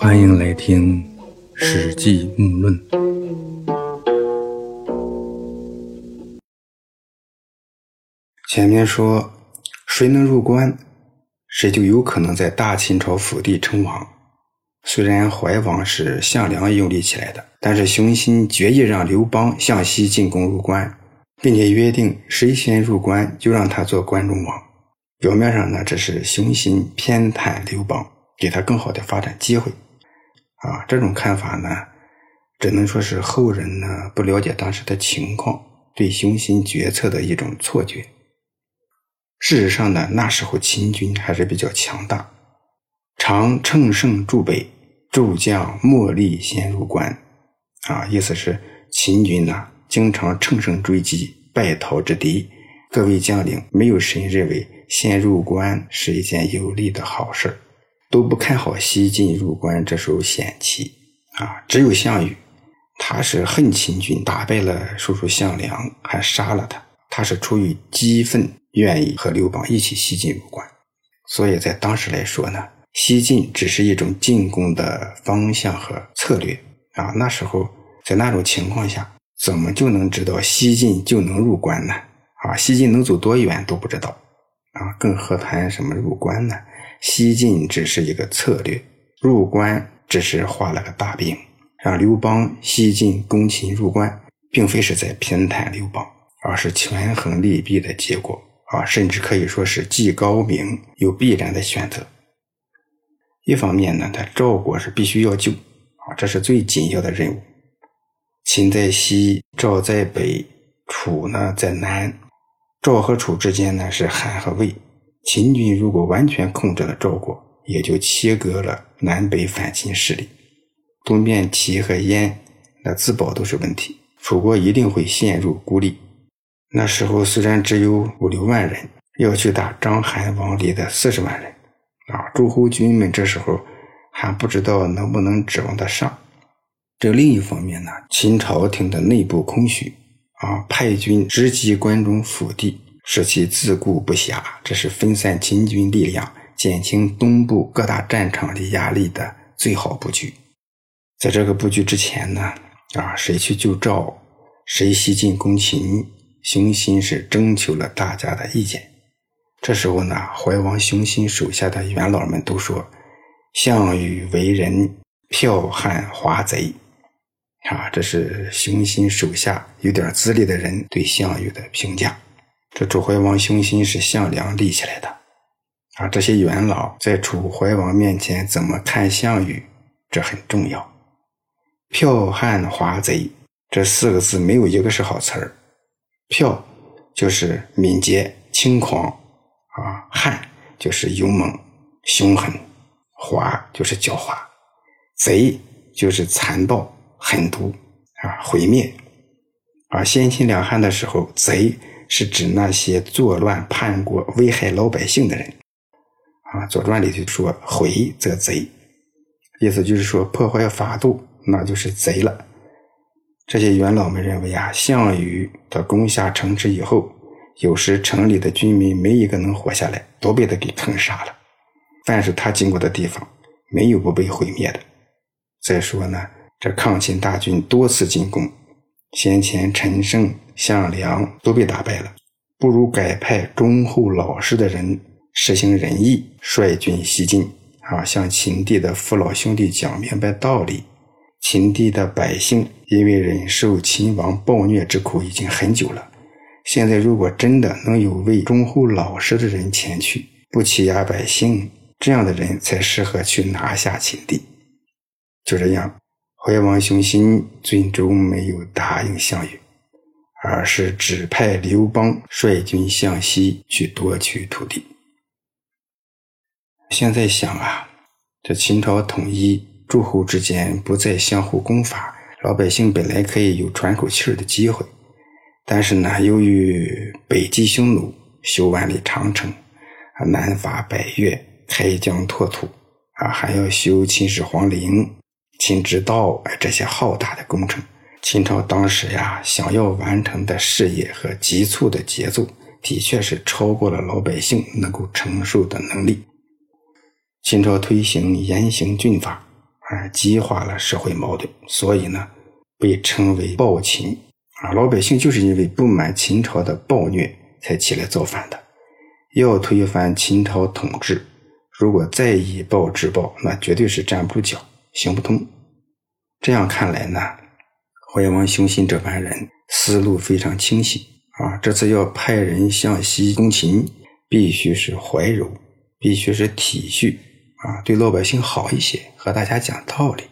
欢迎来听《史记·木论》。前面说，谁能入关，谁就有可能在大秦朝府地称王。虽然怀王是项梁拥立起来的，但是熊心决意让刘邦向西进攻入关，并且约定谁先入关，就让他做关中王。表面上呢，这是熊心偏袒刘邦，给他更好的发展机会。啊，这种看法呢，只能说是后人呢不了解当时的情况，对雄心决策的一种错觉。事实上呢，那时候秦军还是比较强大，常乘胜助北，诸将莫利先入关。啊，意思是秦军呢经常乘胜追击，败逃之敌。各位将领没有谁认为先入关是一件有利的好事都不看好西晋入关这手险棋啊。只有项羽，他是恨秦军打败了叔叔项梁，还杀了他，他是出于激愤，愿意和刘邦一起西进入关。所以在当时来说呢，西进只是一种进攻的方向和策略啊。那时候在那种情况下，怎么就能知道西进就能入关呢？啊，西晋能走多远都不知道，啊，更何谈什么入关呢？西晋只是一个策略，入关只是画了个大饼，让刘邦西进攻秦入关，并非是在偏袒刘邦，而是权衡利弊的结果啊，甚至可以说是既高明又必然的选择。一方面呢，他赵国是必须要救啊，这是最紧要的任务。秦在西，赵在北，楚呢在南。赵和楚之间呢是韩和魏，秦军如果完全控制了赵国，也就切割了南北反秦势力。东边齐和燕，那自保都是问题，楚国一定会陷入孤立。那时候虽然只有五六万人，要去打章邯王里的四十万人，啊，诸侯军们这时候还不知道能不能指望得上。这另一方面呢，秦朝廷的内部空虚。啊，派军直击关中腹地，使其自顾不暇，这是分散秦军力量、减轻东部各大战场的压力的最好布局。在这个布局之前呢，啊，谁去救赵，谁西进攻秦，熊心是征求了大家的意见。这时候呢，怀王熊心手下的元老们都说：“项羽为人剽悍华贼。”啊，这是熊心手下有点资历的人对项羽的评价。这楚怀王雄心是项梁立起来的，啊，这些元老在楚怀王面前怎么看项羽，这很重要。剽悍华贼这四个字没有一个是好词儿。剽就是敏捷轻狂，啊，悍就是勇猛凶狠，华就是狡猾，贼就是残暴。狠毒啊，毁灭！而先秦两汉的时候，贼是指那些作乱叛国、危害老百姓的人。啊，《左传》里就说：“毁则贼”，意思就是说破坏法度，那就是贼了。这些元老们认为啊，项羽他攻下城池以后，有时城里的居民没一个能活下来，都被他给坑杀了。凡是他经过的地方，没有不被毁灭的。再说呢。这抗秦大军多次进攻，先前陈胜、项梁都被打败了，不如改派忠厚老实的人实行仁义，率军西进。啊，向秦地的父老兄弟讲明白道理。秦地的百姓因为忍受秦王暴虐之苦已经很久了，现在如果真的能有位忠厚老实的人前去，不欺压百姓，这样的人才适合去拿下秦地。就这样。怀王雄心最终没有答应项羽，而是指派刘邦率军向西去夺取土地。现在想啊，这秦朝统一，诸侯之间不再相互攻伐，老百姓本来可以有喘口气儿的机会，但是呢，由于北击匈奴，修万里长城，啊，南伐百越，开疆拓土，啊，还要修秦始皇陵。秦直道，哎，这些浩大的工程，秦朝当时呀，想要完成的事业和急促的节奏，的确是超过了老百姓能够承受的能力。秦朝推行严刑峻法，而，激化了社会矛盾，所以呢，被称为暴秦啊。老百姓就是因为不满秦朝的暴虐，才起来造反的。要推翻秦朝统治，如果再以暴制暴，那绝对是站不住脚，行不通。这样看来呢，怀王雄心这班人思路非常清晰啊。这次要派人向西攻秦，必须是怀柔，必须是体恤啊，对老百姓好一些，和大家讲道理。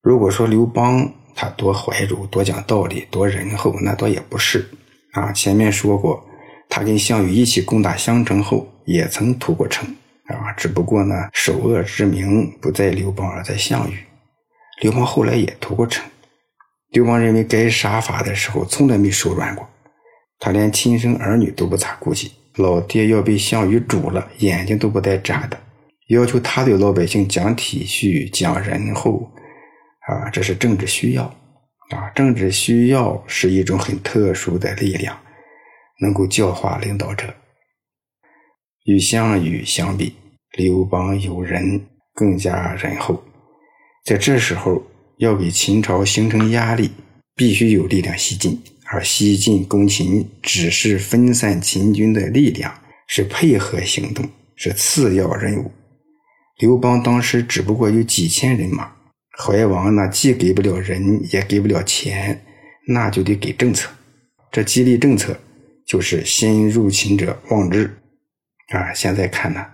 如果说刘邦他多怀柔、多讲道理、多仁厚，那倒也不是啊。前面说过，他跟项羽一起攻打襄城后，也曾屠过城啊，只不过呢，首恶之名不在刘邦，而在项羽。刘邦后来也屠过城。刘邦认为该杀伐的时候，从来没手软过。他连亲生儿女都不咋顾及，老爹要被项羽煮了，眼睛都不带眨的，要求他对老百姓讲体恤、讲仁厚。啊，这是政治需要啊！政治需要是一种很特殊的力量，能够教化领导者。与项羽相比，刘邦有仁，更加仁厚。在这时候，要给秦朝形成压力，必须有力量西进，而西进攻秦只是分散秦军的力量，是配合行动，是次要任务。刘邦当时只不过有几千人马，怀王呢，既给不了人，也给不了钱，那就得给政策。这激励政策就是先入秦者望之。啊，现在看呢。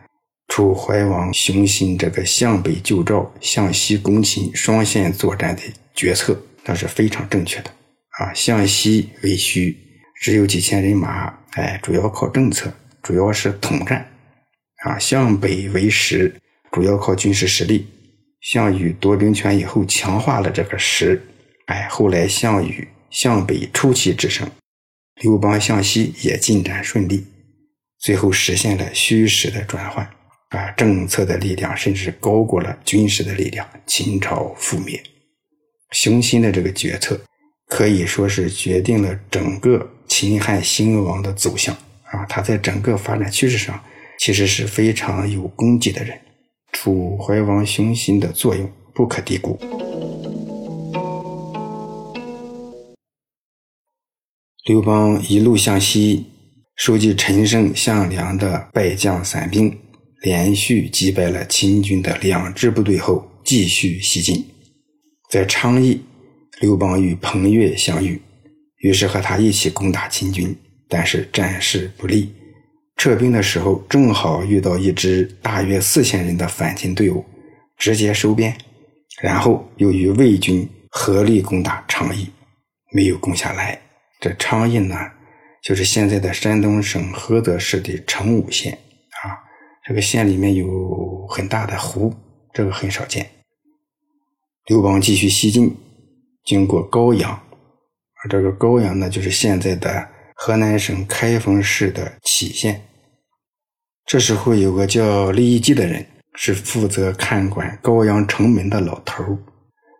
楚怀王雄心，这个向北救赵、向西攻秦双线作战的决策，那是非常正确的啊。向西为虚，只有几千人马，哎，主要靠政策，主要是统战啊。向北为实，主要靠军事实力。项羽夺兵权以后，强化了这个实，哎，后来项羽向北出奇制胜，刘邦向西也进展顺利，最后实现了虚实的转换。啊，政策的力量甚至高过了军事的力量，秦朝覆灭。雄心的这个决策可以说是决定了整个秦汉兴亡的走向啊！他在整个发展趋势上其实是非常有功绩的人。楚怀王雄心的作用不可低估。刘邦一路向西，收集陈胜、项梁的败将散兵。连续击败了秦军的两支部队后，继续西进。在昌邑，刘邦与彭越相遇，于是和他一起攻打秦军，但是战事不利。撤兵的时候，正好遇到一支大约四千人的反秦队伍，直接收编。然后又与魏军合力攻打昌邑，没有攻下来。这昌邑呢，就是现在的山东省菏泽市的成武县。这个县里面有很大的湖，这个很少见。刘邦继续西进，经过高阳，而这个高阳呢，就是现在的河南省开封市的杞县。这时候有个叫李义季的人，是负责看管高阳城门的老头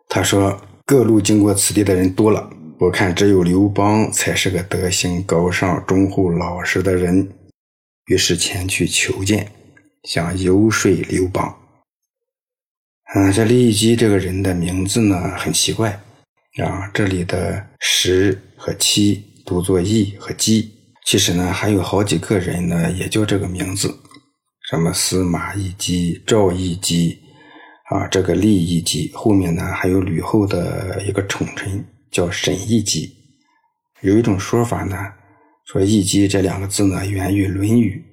他说：“各路经过此地的人多了，我看只有刘邦才是个德行高尚、忠厚老实的人。”于是前去求见。想游说刘邦。嗯，这李义基这个人的名字呢很奇怪啊，这里的十和七读作义和基，其实呢还有好几个人呢也叫这个名字，什么司马懿基、赵义基啊，这个利益基后面呢还有吕后的一个宠臣叫沈义基。有一种说法呢，说义基这两个字呢源于《论语》。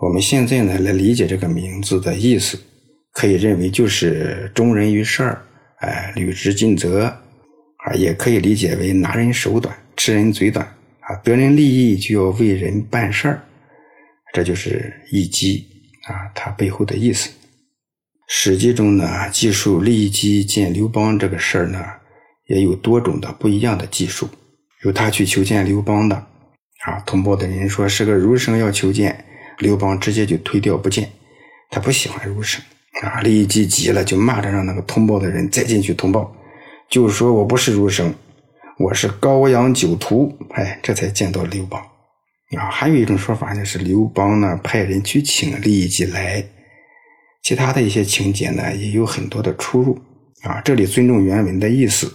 我们现在呢来理解这个名字的意思，可以认为就是忠人于事儿，哎，履职尽责啊，也可以理解为拿人手短，吃人嘴短啊，得人利益就要为人办事儿，这就是义基啊，它背后的意思。史记中呢记述利基见刘邦这个事儿呢，也有多种的不一样的记述，有他去求见刘邦的啊，通报的人说是个儒生要求见。刘邦直接就推掉不见，他不喜欢儒生啊！李绩急了，就骂着让那个通报的人再进去通报，就说我不是儒生，我是高阳酒徒。哎，这才见到刘邦啊！还有一种说法呢，是刘邦呢派人去请李绩来，其他的一些情节呢，也有很多的出入啊。这里尊重原文的意思，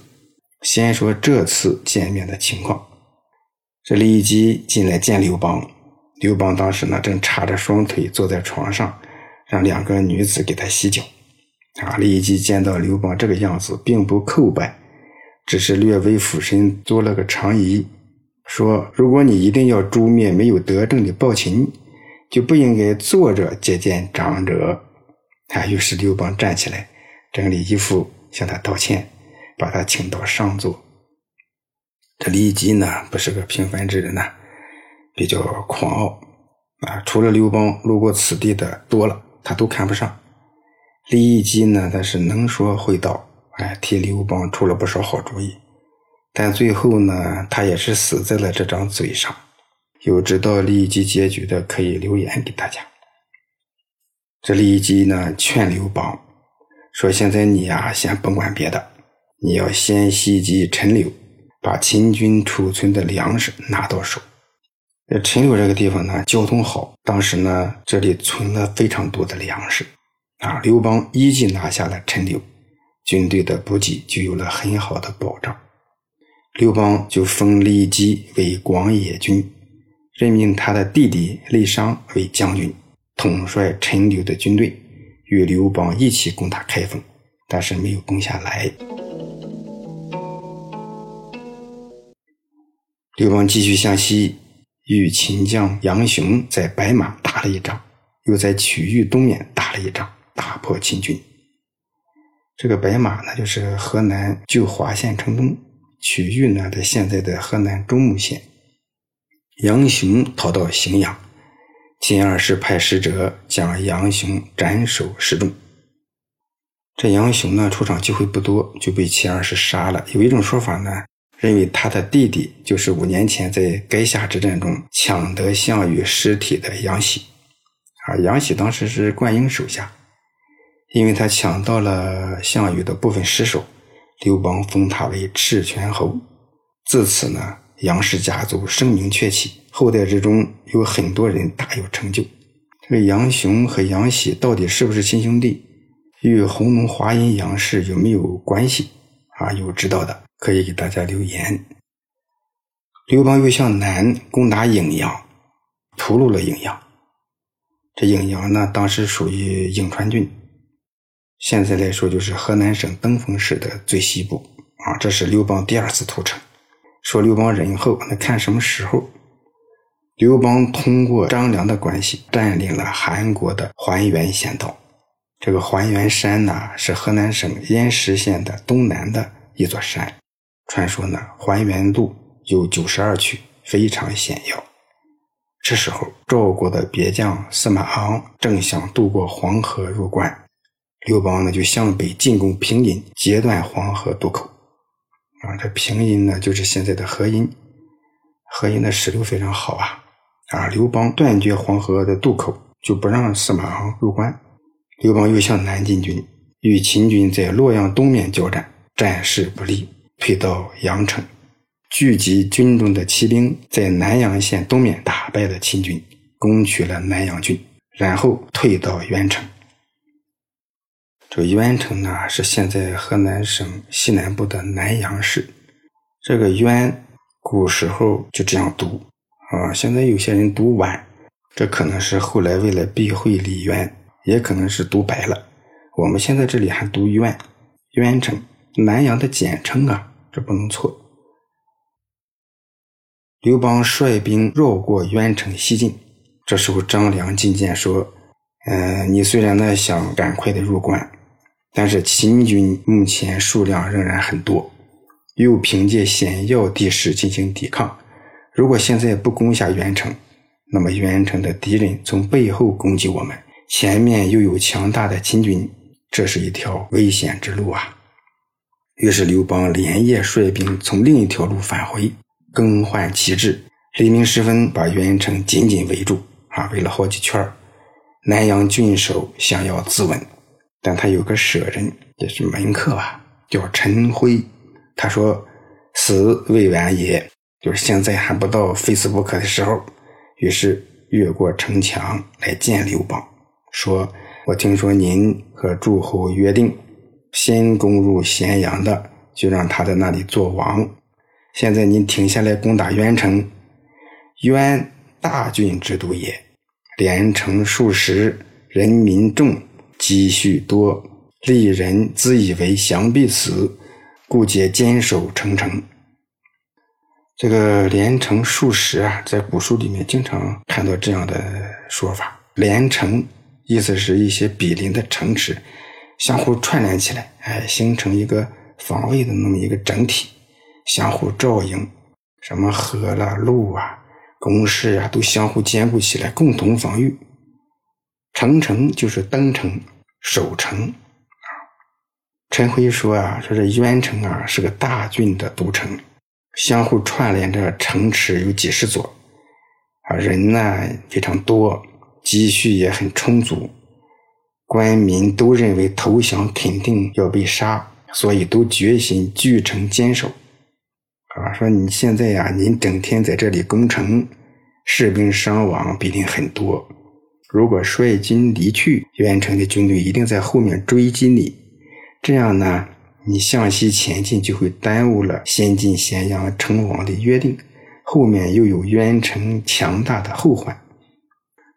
先说这次见面的情况。这李基进来见刘邦，刘邦当时呢正叉着双腿坐在床上，让两个女子给他洗脚。啊，李基见到刘邦这个样子，并不叩拜，只是略微俯身做了个长揖，说：“如果你一定要诛灭没有德政的暴秦，就不应该坐着接见长者。”啊，于是刘邦站起来，整理衣服，向他道歉，把他请到上座。这李基呢，不是个平凡之人呐，比较狂傲啊。除了刘邦，路过此地的多了，他都看不上。李基呢，他是能说会道，哎，替刘邦出了不少好主意。但最后呢，他也是死在了这张嘴上。有知道李基结局的，可以留言给大家。这李基呢，劝刘邦说：“现在你呀，先甭管别的，你要先袭击陈留，把秦军储存的粮食拿到手。这陈留这个地方呢，交通好，当时呢，这里存了非常多的粮食啊。刘邦一举拿下了陈留，军队的补给就有了很好的保障。刘邦就封李基为广野君，任命他的弟弟李商为将军。”统帅陈留的军队，与刘邦一起攻打开封，但是没有攻下来。刘邦继续向西，与秦将杨雄在白马打了一仗，又在曲玉东面打了一仗，大破秦军。这个白马呢，就是河南旧华县城东；曲玉呢，在现在的河南中牟县。杨雄逃到荥阳。秦二世派使者将杨雄斩首示众。这杨雄呢，出场机会不多，就被秦二世杀了。有一种说法呢，认为他的弟弟就是五年前在垓下之战中抢得项羽尸体的杨喜。啊，杨喜当时是灌婴手下，因为他抢到了项羽的部分尸首，刘邦封他为赤泉侯。自此呢。杨氏家族声名鹊起，后代之中有很多人大有成就。这个杨雄和杨喜到底是不是亲兄弟？与弘农华阴杨氏有没有关系？啊，有知道的可以给大家留言。刘邦又向南攻打颍阳，屠戮了颍阳。这颍阳呢，当时属于颍川郡，现在来说就是河南省登封市的最西部。啊，这是刘邦第二次屠城。说刘邦仁厚，那看什么时候？刘邦通过张良的关系，占领了韩国的还原县道。这个还原山呢，是河南省偃师县的东南的一座山。传说呢，还原路有九十二曲，非常险要。这时候，赵国的别将司马昂正想渡过黄河入关，刘邦呢就向北进攻平阴，截断黄河渡口。啊，这平阴呢，就是现在的河阴。河阴的石头非常好啊。啊，刘邦断绝黄河的渡口，就不让司马昂入关。刘邦又向南进军，与秦军在洛阳东面交战，战事不利，退到阳城，聚集军中的骑兵，在南阳县东面打败了秦军，攻取了南阳郡，然后退到渊城。这个渊城呢，是现在河南省西南部的南阳市。这个渊，古时候就这样读啊。现在有些人读晚，这可能是后来为了避讳李渊，也可能是读白了。我们现在这里还读渊，渊城，南阳的简称啊，这不能错。刘邦率兵绕过渊城西进，这时候张良进谏说：“嗯，你虽然呢想赶快的入关。”但是秦军目前数量仍然很多，又凭借险要地势进行抵抗。如果现在不攻下元城，那么元城的敌人从背后攻击我们，前面又有强大的秦军，这是一条危险之路啊！于是刘邦连夜率兵从另一条路返回，更换旗帜。黎明时分，把元城紧紧围住，啊，围了好几圈南阳郡守想要自刎。但他有个舍人，也是门客吧，叫陈辉。他说：“死未晚也，就是现在还不到非死不可的时候。”于是越过城墙来见刘邦，说：“我听说您和诸侯约定，先攻入咸阳的，就让他在那里做王。现在您停下来攻打渊城，渊大郡之都也，连城数十，人民众，积蓄多，利人自以为降必死，故皆坚守城城。这个连城数十啊，在古书里面经常看到这样的说法。连城意思是一些比邻的城池相互串联起来，哎，形成一个防卫的那么一个整体，相互照应，什么河啦、路啊、工事啊，都相互兼顾起来，共同防御。城城就是登城、守城啊。陈辉说啊，说这渊城啊是个大郡的都城。相互串联着城池有几十座，啊，人呢非常多，积蓄也很充足，官民都认为投降肯定要被杀，所以都决心据城坚守。啊，说你现在呀，您整天在这里攻城，士兵伤亡必定很多。如果率军离去，元城的军队一定在后面追击你，这样呢？你向西前进，就会耽误了先进咸阳称王的约定，后面又有渊城强大的后患。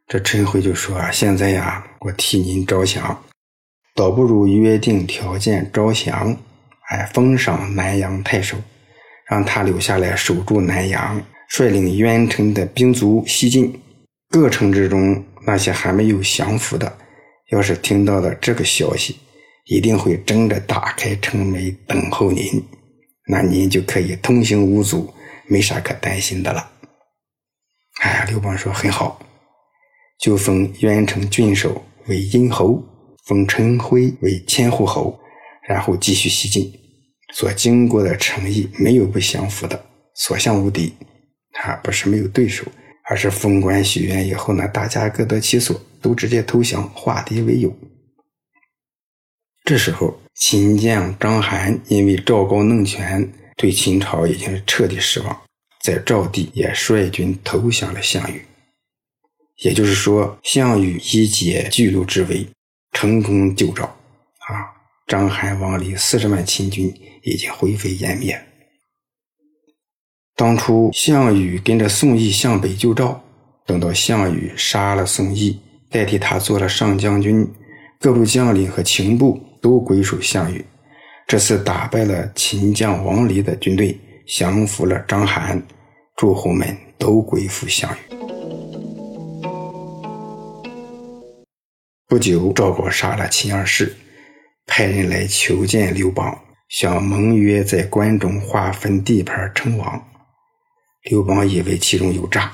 这陈辉就说啊，现在呀，我替您着想，倒不如约定条件招降，哎，封赏南阳太守，让他留下来守住南阳，率领渊城的兵卒西进。各城之中那些还没有降服的，要是听到了这个消息。一定会争着打开城门等候您，那您就可以通行无阻，没啥可担心的了。哎呀，刘邦说很好，就封渊城郡守为殷侯，封陈辉为千户侯，然后继续西进。所经过的城邑没有不降服的，所向无敌。他，不是没有对手，而是封官许愿以后呢，大家各得其所，都直接投降，化敌为友。这时候，秦将章邯因为赵高弄权，对秦朝已经是彻底失望，在赵地也率军投降了项羽。也就是说，项羽一解巨鹿之围，成功救赵。啊，章邯王里四十万秦军已经灰飞烟灭。当初项羽跟着宋义向北救赵，等到项羽杀了宋义，代替他做了上将军，各路将领和情部。都归属项羽，这次打败了秦将王离的军队，降服了章邯，诸侯们都归附项羽。不久，赵高杀了秦二世，派人来求见刘邦，想盟约在关中划分地盘称王。刘邦以为其中有诈，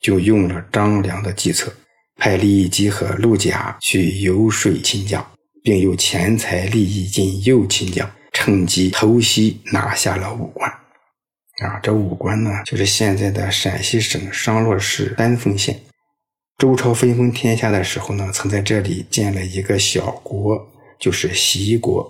就用了张良的计策，派李义基和陆贾去游说秦将。并用钱财利益进诱秦将，趁机偷袭，拿下了武关。啊，这武关呢，就是现在的陕西省商洛市丹凤县。周朝分封天下的时候呢，曾在这里建了一个小国，就是齐国。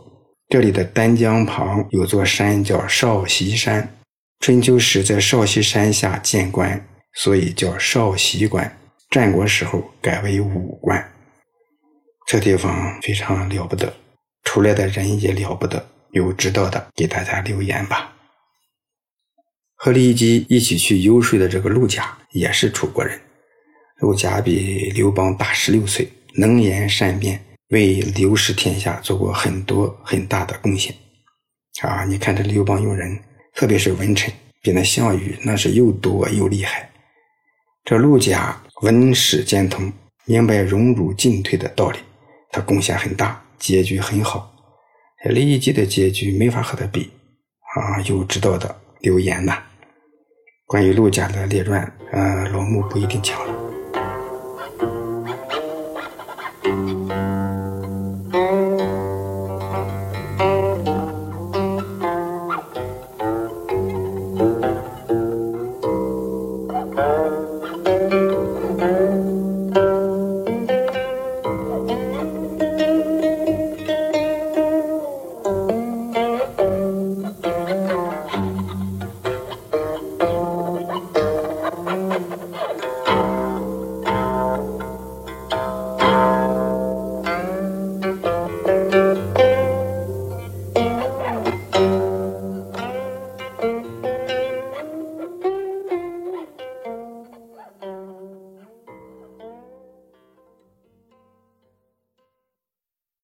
这里的丹江旁有座山叫少席山，春秋时在少席山下建关，所以叫少席关。战国时候改为武关。这地方非常了不得，出来的人也了不得。有知道的给大家留言吧。和李义基一起去游说的这个陆贾也是楚国人。陆贾比刘邦大十六岁，能言善辩，为刘氏天下做过很多很大的贡献。啊，你看这刘邦用人，特别是文臣，比那项羽那是又多又厉害。这陆贾文史兼通，明白荣辱进退的道理。他贡献很大，结局很好。李义基的结局没法和他比啊！有知道的留言呐。关于陆贾的列传，呃，老穆不一定讲了。